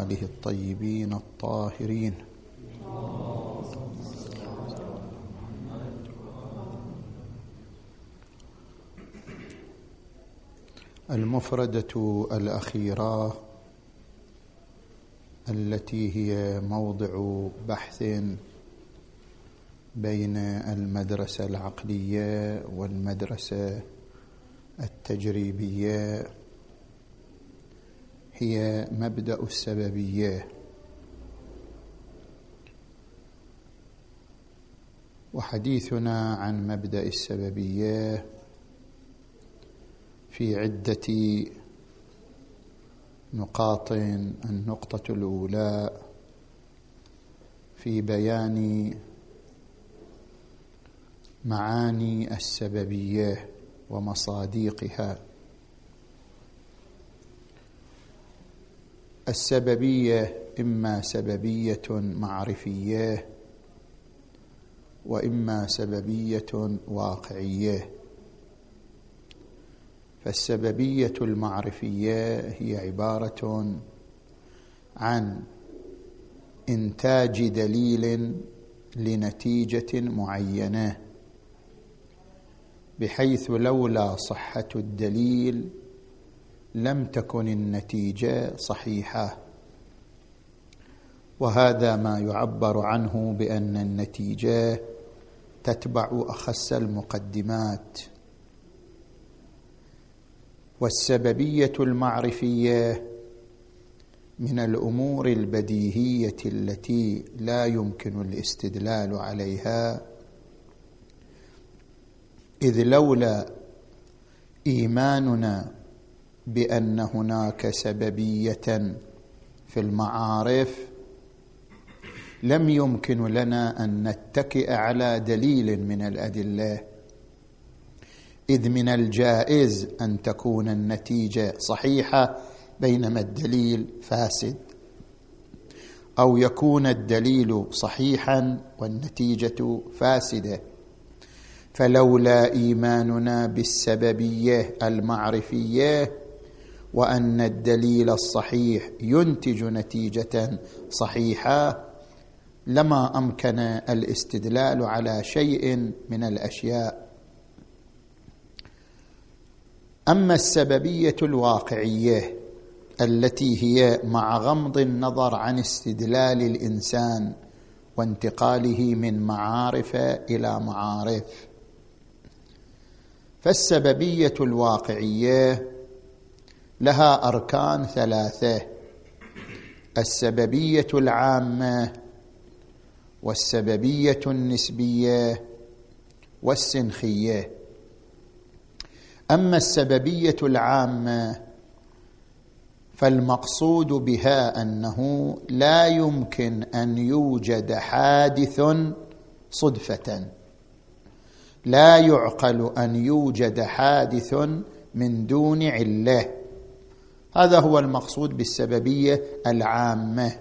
آله الطيبين الطاهرين. المفردة الأخيرة التي هي موضع بحث بين المدرسة العقلية والمدرسة التجريبية هي مبدأ السببية. وحديثنا عن مبدأ السببية في عدة نقاط النقطة الأولى في بيان معاني السببية ومصاديقها. السببية إما سببية معرفية وإما سببية واقعية. فالسببية المعرفية هي عبارة عن إنتاج دليل لنتيجة معينة بحيث لولا صحة الدليل لم تكن النتيجة صحيحة. وهذا ما يعبر عنه بأن النتيجة تتبع أخس المقدمات. والسببية المعرفية من الأمور البديهية التي لا يمكن الاستدلال عليها إذ لولا إيماننا بأن هناك سببية في المعارف لم يمكن لنا أن نتكئ على دليل من الأدلة إذ من الجائز أن تكون النتيجة صحيحة بينما الدليل فاسد أو يكون الدليل صحيحا والنتيجة فاسدة. فلولا إيماننا بالسببية المعرفية وأن الدليل الصحيح ينتج نتيجة صحيحة لما أمكن الاستدلال على شيء من الأشياء. أما السببية الواقعية التي هي مع غمض النظر عن استدلال الإنسان وانتقاله من معارف إلى معارف. فالسببية الواقعية لها أركان ثلاثة. السببية العامة والسببية النسبية والسنخية. أما السببية العامة فالمقصود بها أنه لا يمكن أن يوجد حادث صدفة. لا يعقل أن يوجد حادث من دون علة. هذا هو المقصود بالسببية العامة.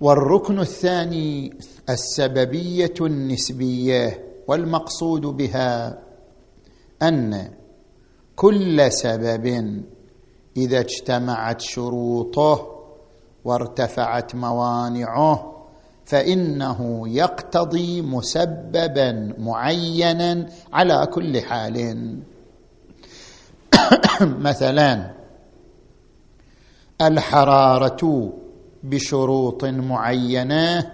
والركن الثاني السببية النسبية والمقصود بها أن كل سبب إذا اجتمعت شروطه وارتفعت موانعه فإنه يقتضي مسببا معينا على كل حال. مثلا الحرارة بشروط معينة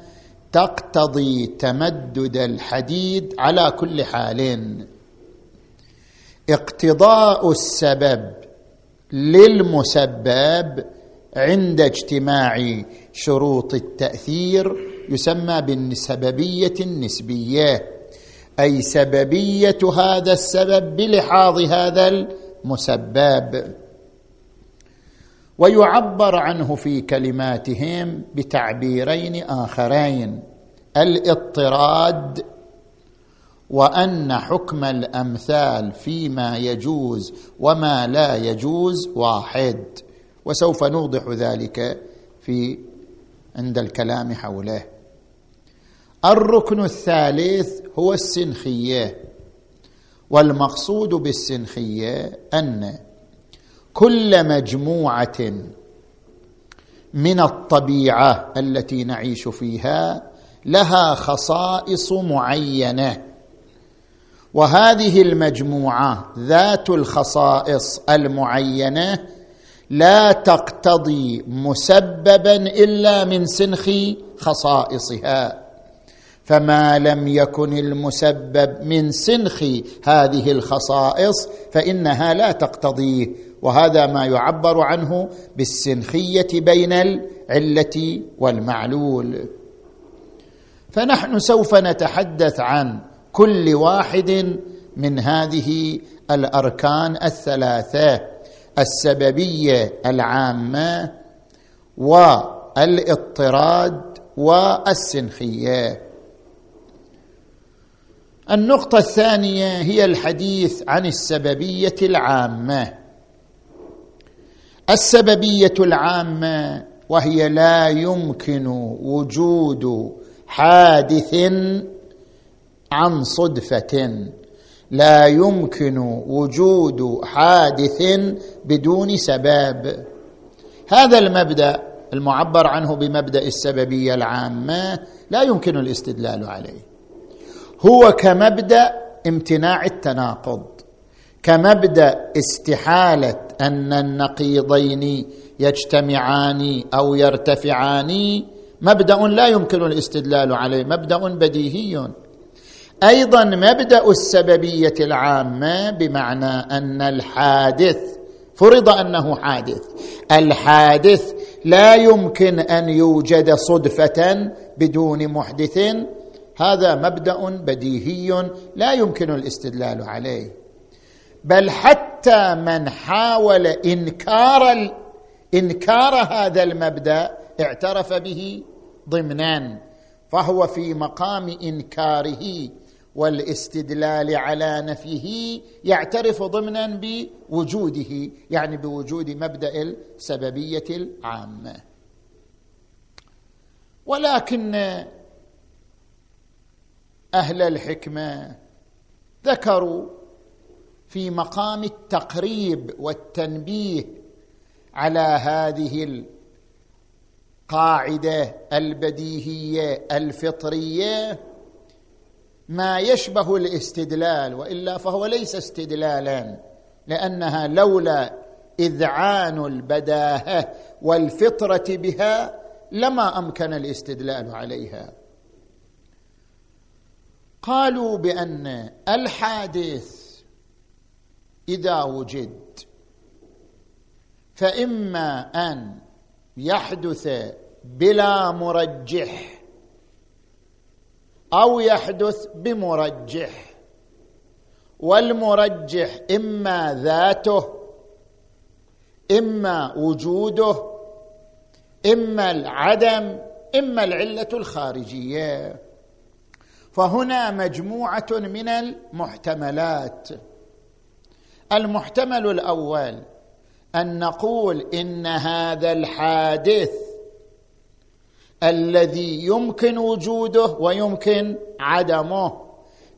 تقتضي تمدد الحديد على كل حال. اقتضاء السبب للمسبب عند اجتماع شروط التأثير يسمى بالسببية النسبية أي سببية هذا السبب بلحاظ هذا مسبب. ويعبر عنه في كلماتهم بتعبيرين آخرين الاضطراد وأن حكم الأمثال فيما يجوز وما لا يجوز واحد. وسوف نوضح ذلك في عند الكلام حوله. الركن الثالث هو السنخية. والمقصود بالسنخية أن كل مجموعة من الطبيعة التي نعيش فيها لها خصائص معينة. وهذه المجموعة ذات الخصائص المعينة لا تقتضي مسببا إلا من سنخ خصائصها. فما لم يكن المسبب من سنخ هذه الخصائص فانها لا تقتضيه وهذا ما يعبر عنه بالسنخيه بين العله والمعلول. فنحن سوف نتحدث عن كل واحد من هذه الاركان الثلاثه السببيه العامه والاضطراد والسنخيه. النقطة الثانية هي الحديث عن السببية العامة. السببية العامة وهي لا يمكن وجود حادث عن صدفة. لا يمكن وجود حادث بدون سبب. هذا المبدأ المعبر عنه بمبدأ السببية العامة لا يمكن الاستدلال عليه. هو كمبدأ امتناع التناقض كمبدأ استحالة أن النقيضين يجتمعان أو يرتفعان مبدأ لا يمكن الاستدلال عليه مبدأ بديهي. أيضا مبدأ السببية العامة بمعنى أن الحادث فرض أنه حادث الحادث لا يمكن أن يوجد صدفة بدون محدث هذا مبدأ بديهي لا يمكن الاستدلال عليه. بل حتى من حاول إنكار إنكار هذا المبدأ اعترف به ضمنا فهو في مقام إنكاره والاستدلال على نفيه يعترف ضمنا بوجوده يعني بوجود مبدأ السببية العامة. ولكن أهل الحكمة. ذكروا في مقام التقريب والتنبيه على هذه القاعدة البديهية الفطرية. ما يشبه الاستدلال وإلا فهو ليس استدلالا لأنها لولا إذعان البداهة والفطرة بها لما أمكن الاستدلال عليها. قالوا بأن الحادث إذا وجد فإما أن يحدث بلا مرجح أو يحدث بمرجح والمرجح إما ذاته إما وجوده إما العدم إما العلة الخارجية. فهنا مجموعة من المحتملات. المحتمل الأول أن نقول إن هذا الحادث الذي يمكن وجوده ويمكن عدمه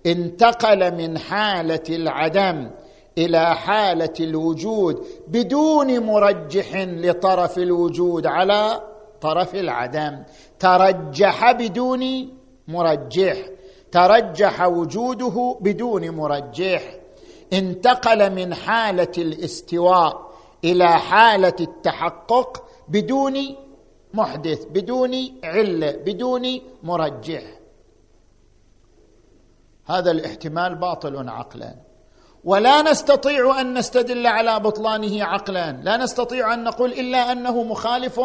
انتقل من حالة العدم إلى حالة الوجود بدون مرجح لطرف الوجود على طرف العدم. ترجح بدون مرجح. ترجح وجوده بدون مرجح انتقل من حالة الاستواء إلى حالة التحقق بدون محدث بدون علة بدون مرجح هذا الاحتمال باطل عقلا. ولا نستطيع أن نستدل على بطلانه عقلا. لا نستطيع أن نقول إلا أنه مخالف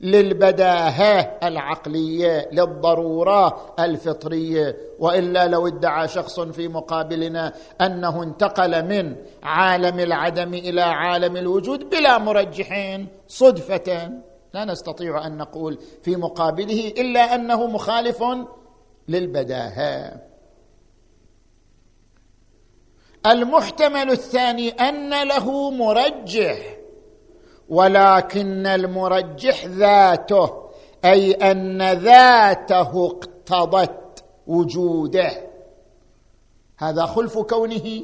للبداهة العقلية للضرورة الفطرية. وإلا لو ادعى شخص في مقابلنا أنه انتقل من عالم العدم إلى عالم الوجود بلا مرجحين صدفة. لا نستطيع أن نقول في مقابله إلا أنه مخالف للبداهة. المحتمل الثاني أن له مرجح. ولكن المرجح ذاته أي أن ذاته اقتضت وجوده. هذا خلف كونه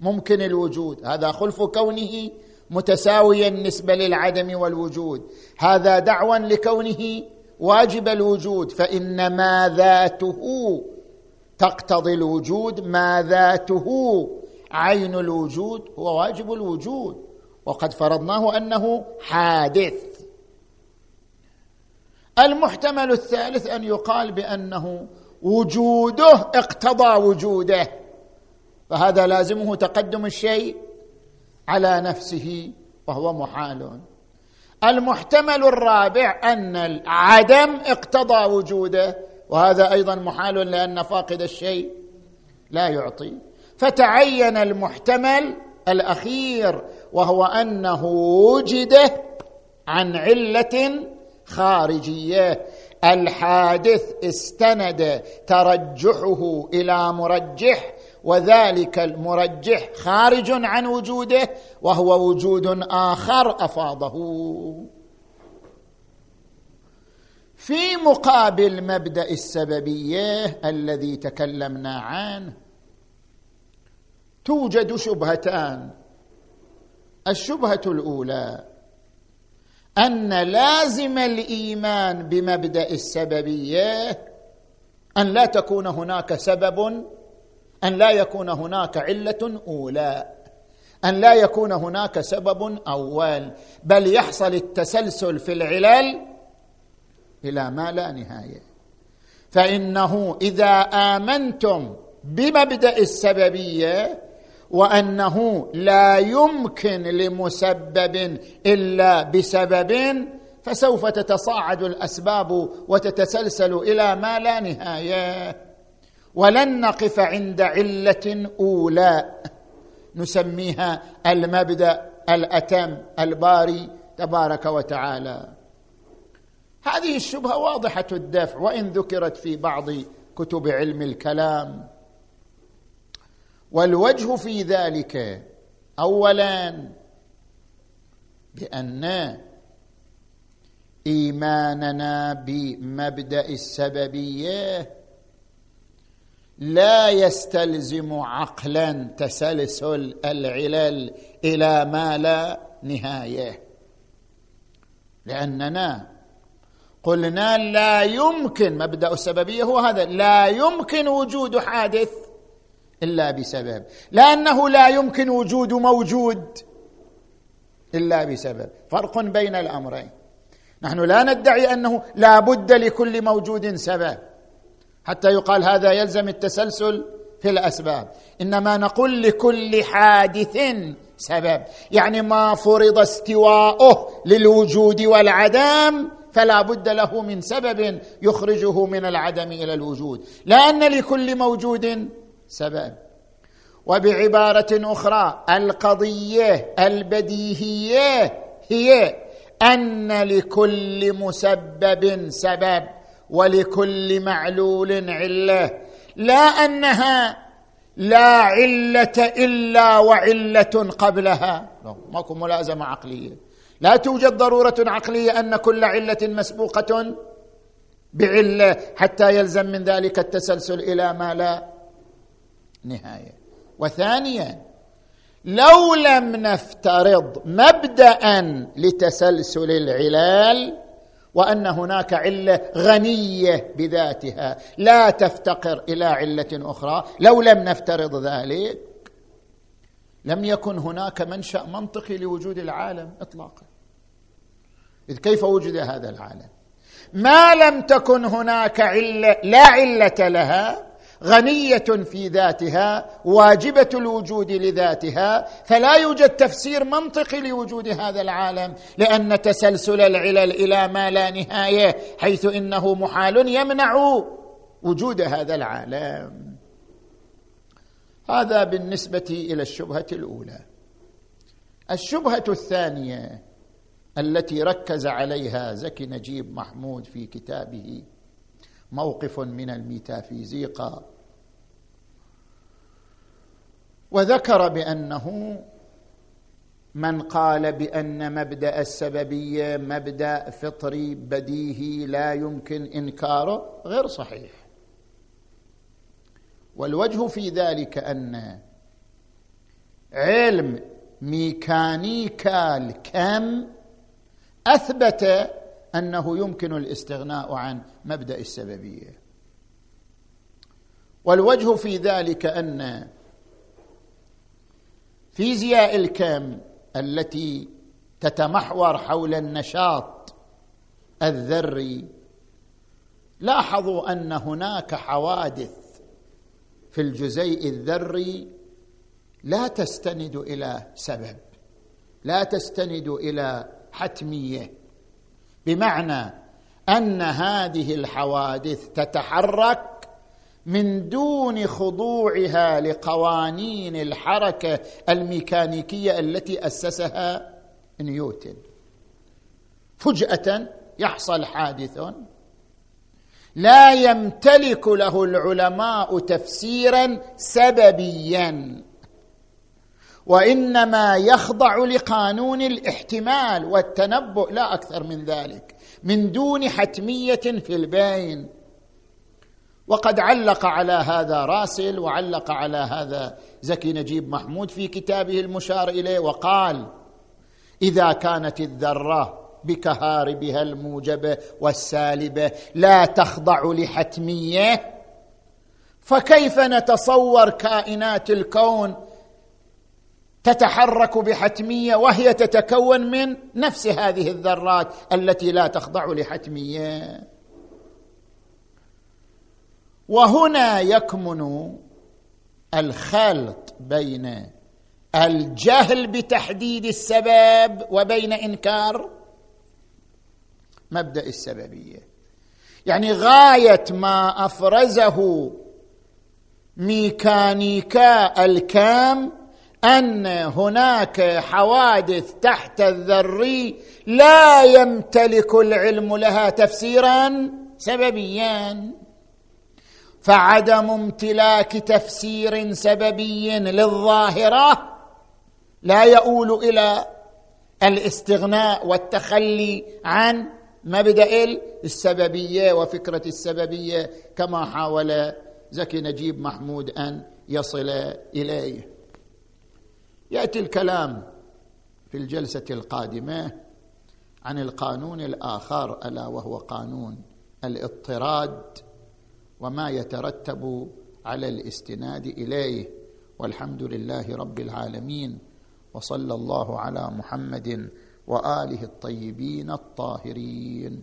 ممكن الوجود هذا خلف كونه متساويا النسبة للعدم والوجود. هذا دعوى لكونه واجب الوجود فإن ما ذاته تقتضي الوجود ما ذاته عين الوجود هو واجب الوجود. وقد فرضناه أنه حادث. المحتمل الثالث أن يقال بأنه وجوده اقتضى وجوده فهذا لازمه تقدم الشيء على نفسه وهو محال. المحتمل الرابع أن العدم اقتضى وجوده وهذا أيضا محال لأن فاقد الشيء لا يعطي. فتعين المحتمل الأخير وهو أنه وجد عن علة خارجية. الحادث استند ترجحه إلى مرجح وذلك المرجح خارج عن وجوده وهو وجود آخر أفاضه. في مقابل مبدأ السببية الذي تكلمنا عنه توجد شبهتان. الشبهة الأولى أن لازم الإيمان بمبدأ السببية أن لا تكون هناك سبب أن لا يكون هناك علة أولى أن لا يكون هناك سبب أول بل يحصل التسلسل في العلل إلى ما لا نهاية. فإنه إذا آمنتم بمبدأ السببية وأنه لا يمكن لمسبب إلا بسبب فسوف تتصاعد الأسباب وتتسلسل إلى ما لا نهاية. ولن نقف عند علة أولى. نسميها المبدأ الأتم الباري تبارك وتعالى. هذه الشبهة واضحة الدفع وإن ذكرت في بعض كتب علم الكلام. والوجه في ذلك اولا بأن إيماننا بمبدأ السببية لا يستلزم عقلا تسلسل العلل إلى ما لا نهاية. لأننا قلنا لا يمكن مبدأ السببية هو هذا لا يمكن وجود حادث إلا بسبب. لأنه لا يمكن وجود موجود إلا بسبب. فرق بين الأمرين. نحن لا ندعي أنه لا بد لكل موجود سبب. حتى يقال هذا يلزم التسلسل في الأسباب. إنما نقول لكل حادث سبب. يعني ما فرض استواؤه للوجود والعدم فلا بد له من سبب يخرجه من العدم إلى الوجود. لأن لكل موجود سبب. وبعبارة أخرى القضية البديهية هي أن لكل مسبب سبب ولكل معلول علة. لا أنها لا علة إلا وعلة قبلها. ماكو ملازمة عقلية. لا توجد ضرورة عقلية أن كل علة مسبوقة بعلة حتى يلزم من ذلك التسلسل إلى ما لا نهاية. وثانيا لو لم نفترض مبدا لتسلسل العلال وأن هناك علة غنية بذاتها لا تفتقر إلى علة أخرى لو لم نفترض ذلك لم يكن هناك منشأ منطقي لوجود العالم اطلاقا. إذ كيف وجد هذا العالم؟ ما لم تكن هناك علة لا علة لها غنية في ذاتها واجبة الوجود لذاتها فلا يوجد تفسير منطقي لوجود هذا العالم لأن تسلسل العلل إلى ما لا نهاية حيث إنه محال يمنع وجود هذا العالم. هذا بالنسبة إلى الشبهة الأولى. الشبهة الثانية التي ركز عليها زكي نجيب محمود في كتابه موقف من الميتافيزيقا وذكر بأنه من قال بأن مبدأ السببية مبدأ فطري بديهي لا يمكن إنكاره غير صحيح. والوجه في ذلك أن علم ميكانيكا الكم أثبت أنه يمكن الاستغناء عن مبدأ السببية. والوجه في ذلك أن فيزياء الكم التي تتمحور حول النشاط الذري لاحظوا أن هناك حوادث في الجزيء الذري لا تستند إلى سبب لا تستند إلى حتمية بمعنى أن هذه الحوادث تتحرك من دون خضوعها لقوانين الحركة الميكانيكية التي أسسها نيوتن. فجأة يحصل حادث. لا يمتلك له العلماء تفسيرا سببيا وإنما يخضع لقانون الاحتمال والتنبؤ لا أكثر من ذلك من دون حتمية في البين. وقد علق على هذا راسل وعلق على هذا زكي نجيب محمود في كتابه المشار إليه وقال إذا كانت الذرة بكهاربها الموجبه والسالبه لا تخضع لحتمية فكيف نتصور كائنات الكون تتحرك بحتمية وهي تتكون من نفس هذه الذرات التي لا تخضع لحتمية؟ وهنا يكمن الخلط بين الجهل بتحديد السبب وبين إنكار مبدأ السببية. يعني غاية ما أفرزه ميكانيكا الكام أن هناك حوادث تحت الذري لا يمتلك العلم لها تفسيرا سببيا. فعدم امتلاك تفسير سببي للظاهرة لا يؤول إلى الاستغناء والتخلي عن مبدأ السببية وفكرة السببية كما حاول زكي نجيب محمود أن يصل إليه. يأتي الكلام في الجلسة القادمة عن القانون الآخر ألا وهو قانون الاضطراد. وما يترتب على الاستناد إليه. والحمد لله رب العالمين وصلى الله على محمد وآله الطيبين الطاهرين.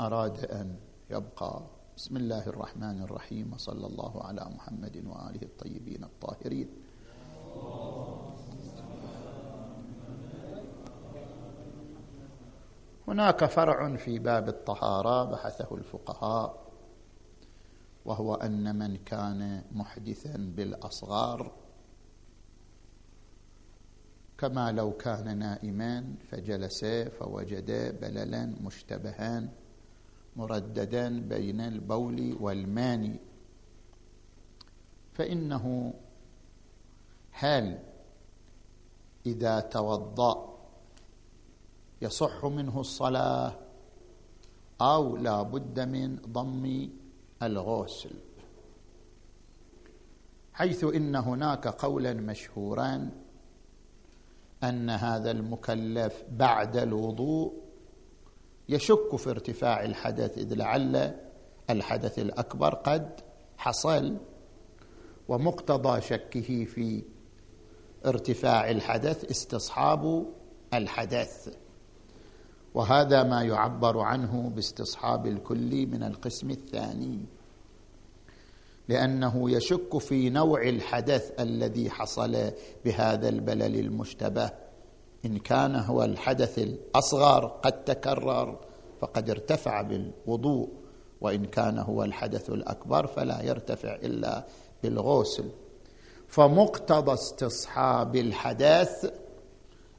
أراد أن يبقى. بسم الله الرحمن الرحيم وصلى الله على محمد وآله الطيبين الطاهرين. هناك فرع في باب الطهارة بحثه الفقهاء وهو أن من كان محدثا بالأصغار كما لو كان نائما فجلس فوجد بللا مشتبها مرددا بين البول والماني. فإنه هل إذا توضأ يصح منه الصلاة أو لا بد من ضم الغسل. حيث إن هناك قولا مشهورا أن هذا المكلف بعد الوضوء يشك في ارتفاع الحدث إذ لعل الحدث الأكبر قد حصل ومقتضى شكه في ارتفاع الحدث استصحاب الحدث. وهذا ما يعبر عنه باستصحاب الكل من القسم الثاني لأنه يشك في نوع الحدث الذي حصل بهذا البلل المشتبه. إن كان هو الحدث الأصغر قد تكرر فقد ارتفع بالوضوء وإن كان هو الحدث الأكبر فلا يرتفع إلا بالغسل. فمقتضى استصحاب الحدث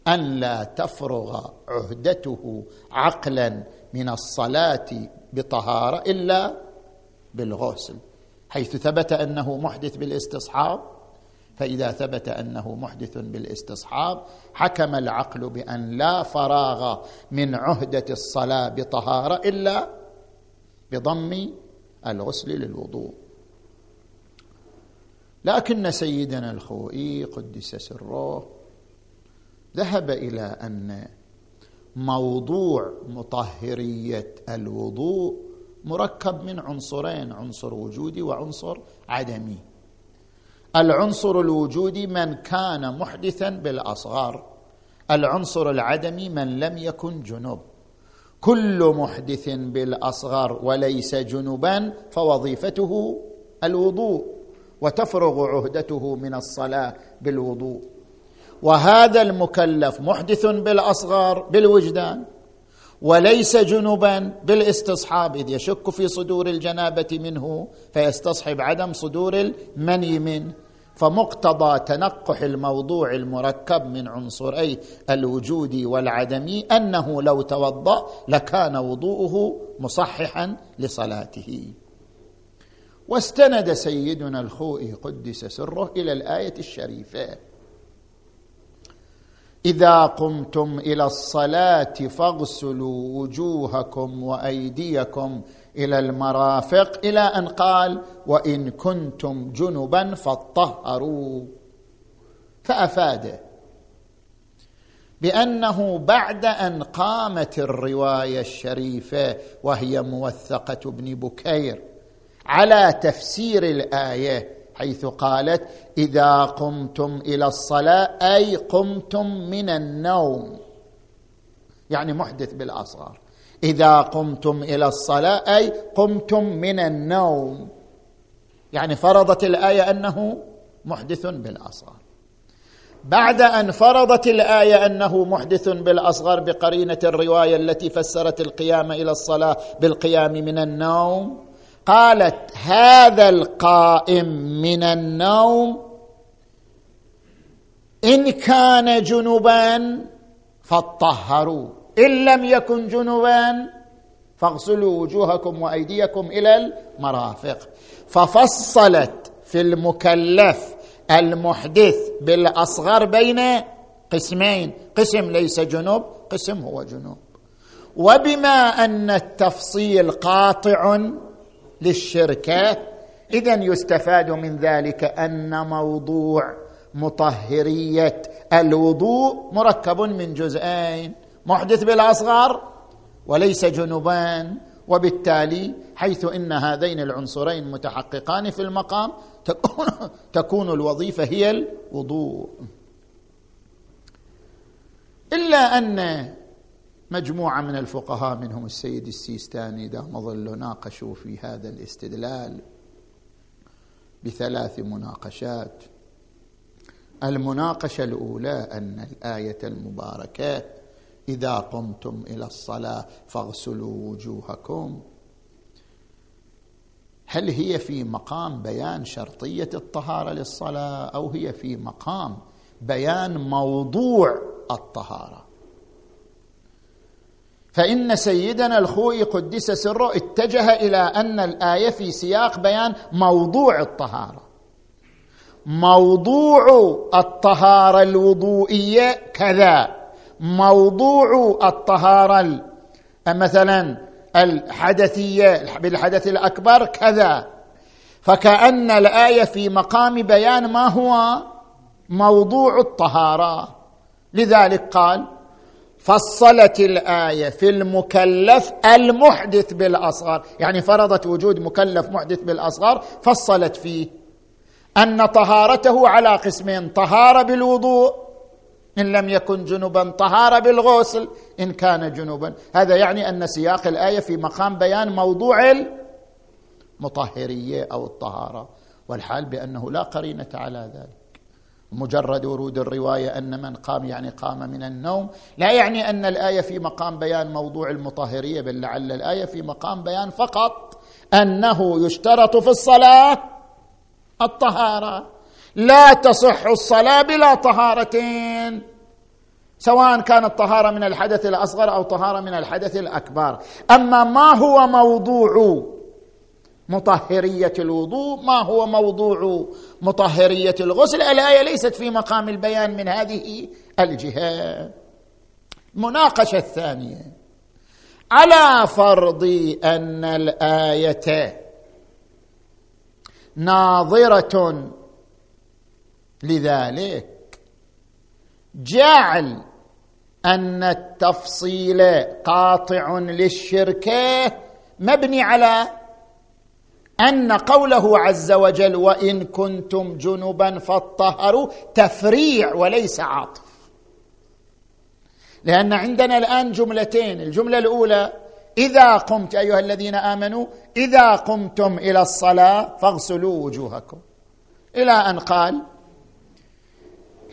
أن لا تفرغ عهدته عقلا من الصلاة بطهارة إلا بالغسل حيث ثبت أنه محدث بالاستصحاب. فإذا ثبت أنه محدث بالاستصحاب حكم العقل بأن لا فراغ من عهدة الصلاة بطهارة إلا بضم الغسل للوضوء. لكن سيدنا الخوئي قدس سره ذهب إلى أن موضوع مطهرية الوضوء مركب من عنصرين عنصر وجودي وعنصر عدمي. العنصر الوجودي من كان محدثا بالاصغار العنصر العدمي من لم يكن جنوب. كل محدث بالأصغر وليس جنبا فوظيفته الوضوء وتفرغ عهدته من الصلاة بالوضوء. وهذا المكلف محدث بالأصغر بالوجدان وليس جنبا بالاستصحاب إذ يشك في صدور الجنابة منه فيستصحب عدم صدور المني منه. فمقتضى تنقح الموضوع المركب من عنصري الوجود والعدم أنه لو توضأ لكان وضوءه مصححا لصلاته. واستند سيدنا الخوئي قدس سره إلى الآية الشريفة. إذا قمتم إلى الصلاة فاغسلوا وجوهكم وأيديكم إلى المرافق إلى أن قال وإن كنتم جنبا فطهروا فأفاد بأنه بعد أن قامت الرواية الشريفة وهي موثقة ابن بكير على تفسير الآية حيث قالت إذا قمتم إلى الصلاة أي قمتم من النوم. يعني محدث بالأصغر. إذا قمتم إلى الصلاة أي قمتم من النوم. يعني فرضت الآية أنه محدث بالأصغر. بعد أن فرضت الآية أنه محدث بالأصغر بقرينة الرواية التي فسرت القيام إلى الصلاة بالقيام من النوم قالت هذا القائم من النوم إن كان جنبا فطهروا إن لم يكن جنبا فاغسلوا وجوهكم وأيديكم إلى المرافق. ففصلت في المكلف المحدث بالأصغر بين قسمين قسم ليس جنوب قسم هو جنوب. وبما أن التفصيل قاطع للشركة إذا يستفاد من ذلك أن موضوع مطهرية الوضوء مركب من جزئين محدث بالأصغر وليس جنبان وبالتالي حيث إن هذين العنصرين متحققان في المقام تكون, تكون الوظيفة هي الوضوء. إلا أن مجموعة من الفقهاء منهم السيد السيستاني دام ظل ناقشوا في هذا الاستدلال بثلاث مناقشات. المناقشة الأولى أن الآية المباركة إذا قمتم إلى الصلاة فاغسلوا وجوهكم. هل هي في مقام بيان شرطية الطهارة للصلاة أو هي في مقام بيان موضوع الطهارة؟ فإن سيدنا الخوئي قدس سره اتجه إلى أن الآية في سياق بيان موضوع الطهارة. موضوع الطهارة الوضوئية كذا. موضوع الطهارة مثلا الحدثية بالحدث الأكبر كذا. فكأن الآية في مقام بيان ما هو؟ موضوع الطهارة. لذلك قال فصلت الآية في المكلف المحدث بالأصغر. يعني فرضت وجود مكلف محدث بالأصغر فصلت فيه. أن طهارته على قسمين طهارة بالوضوء إن لم يكن جنبا طهارة بالغسل إن كان جنبا. هذا يعني أن سياق الآية في مقام بيان موضوع المطهرية أو الطهارة. والحال بأنه لا قرينة على ذلك. مجرد ورود الرواية أن من قام يعني قام من النوم. لا يعني أن الآية في مقام بيان موضوع المطهرية بل لعل الآية في مقام بيان فقط أنه يشترط في الصلاة الطهارة. لا تصح الصلاة بلا طهارتين سواء كانت طهارة من الحدث الأصغر أو طهارة من الحدث الأكبر. أما ما هو موضوع مطهرية الوضوء. ما هو موضوع مطهرية الغسل؟ الآية ليست في مقام البيان من هذه الجهه المناقشة الثانية. على فرض أن الآية ناظرة لذلك جعل أن التفصيل قاطع للشركه مبني على أن قوله عز وجل وإن كنتم جنبا فاطهروا تفريع وليس عاطف. لأن عندنا الآن جملتين الجملة الأولى إذا قمت أيها الذين آمنوا إذا قمتم إلى الصلاة فاغسلوا وجوهكم. إلى أن قال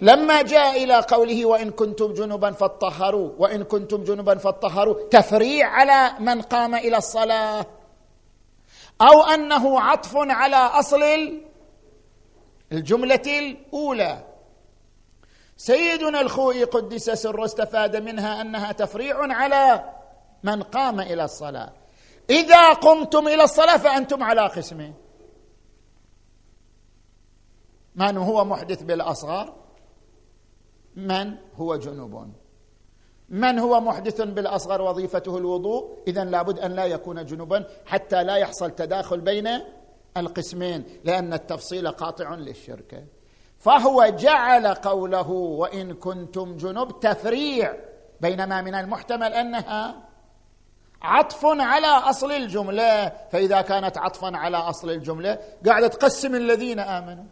لما جاء إلى قوله وإن كنتم جنبا فاطهروا وإن كنتم جنبا فاطهروا تفريع على من قام إلى الصلاة. أو أنه عطف على أصل الجملة الأولى. سيدنا الخوئي قدس سر استفاد منها أنها تفريع على من قام إلى الصلاة. إذا قمتم إلى الصلاة فأنتم على قسمين من هو محدث بالأصغر؟ من هو جنوب؟ من هو محدث بالأصغر وظيفته الوضوء؟ اذا لابد أن لا يكون جنوبا حتى لا يحصل تداخل بين القسمين لأن التفصيل قاطع للشركه فهو جعل قوله وإن كنتم جنب تفريع بينما من المحتمل أنها عطف على أصل الجملة. فإذا كانت عطفا على أصل الجملة قاعدة تقسم الذين آمنوا.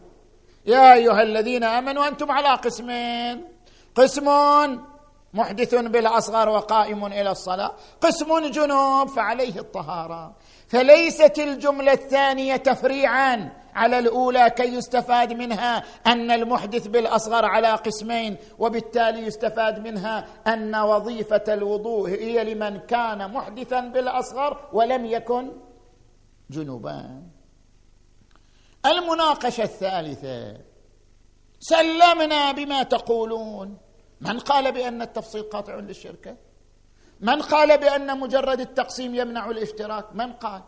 يا أيها الذين آمنوا أنتم على قسمين. قسم محدث بالأصغر وقائم إلى الصلاة. قسم جنوب فعليه الطهارة. فليست الجملة الثانية تفريعا على الأولى كي يستفاد منها أن المحدث بالأصغر على قسمين وبالتالي يستفاد منها أن وظيفة الوضوء هي لمن كان محدثا بالأصغر ولم يكن جنوبا. المناقشة الثالثة سلمنا بما تقولون. من قال بأن التفصيل قاطع للشركة؟ من قال بأن مجرد التقسيم يمنع الاشتراك؟ من قال؟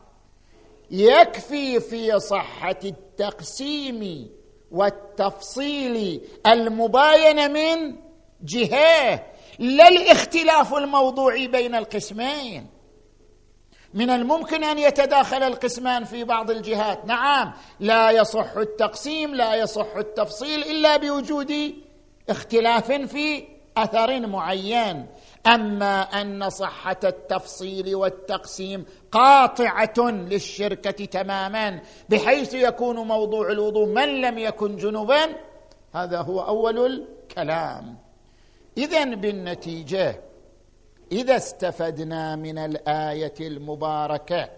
يكفي في صحة التقسيم والتفصيل المباين من جهة لا الاختلاف الموضوعي بين القسمين. من الممكن أن يتداخل القسمان في بعض الجهات. نعم لا يصح التقسيم لا يصح التفصيل إلا بوجود اختلاف في أثر معين. أما أن صحة التفصيل والتقسيم قاطعة للشركة تماما بحيث يكون موضوع الوضوء من لم يكن جنبا هذا هو أول الكلام. اذا بالنتيجة إذا استفدنا من الآية المباركة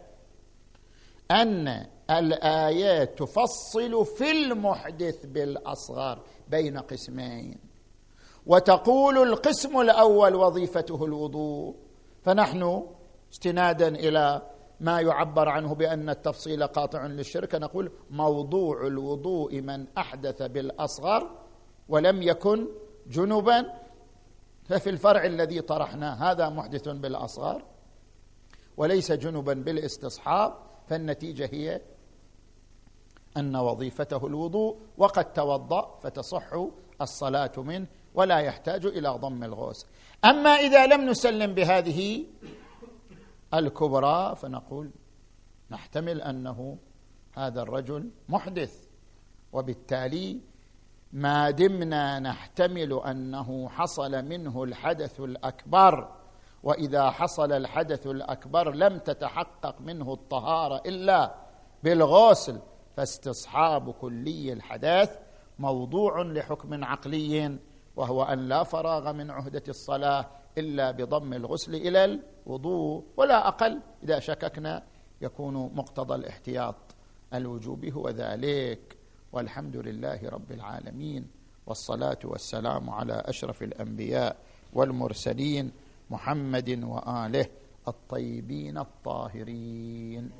أن الآية تفصل في المحدث بالأصغر. بين قسمين. وتقول القسم الأول وظيفته الوضوء. فنحن استنادا إلى ما يعبر عنه بأن التفصيل قاطع للشرك. نقول موضوع الوضوء من أحدث بالأصغر ولم يكن جنبا. ففي الفرع الذي طرحناه هذا محدث بالأصغر وليس جنبا بالاستصحاب. فالنتيجة هي أن وظيفته الوضوء وقد توضأ فتصح الصلاة منه ولا يحتاج إلى ضم الغوص. أما إذا لم نسلم بهذه الكبرى فنقول نحتمل أنه هذا الرجل محدث وبالتالي ما دمنا نحتمل أنه حصل منه الحدث الأكبر. وإذا حصل الحدث الأكبر لم تتحقق منه الطهارة إلا بالغسل فاستصحاب كلي الحدث موضوع لحكم عقلي وهو أن لا فراغ من عهدة الصلاة إلا بضم الغسل إلى الوضوء ولا أقل إذا شككنا يكون مقتضى الاحتياط. الوجوب هو ذلك. والحمد لله رب العالمين والصلاة والسلام على أشرف الأنبياء والمرسلين محمد وآله الطيبين الطاهرين.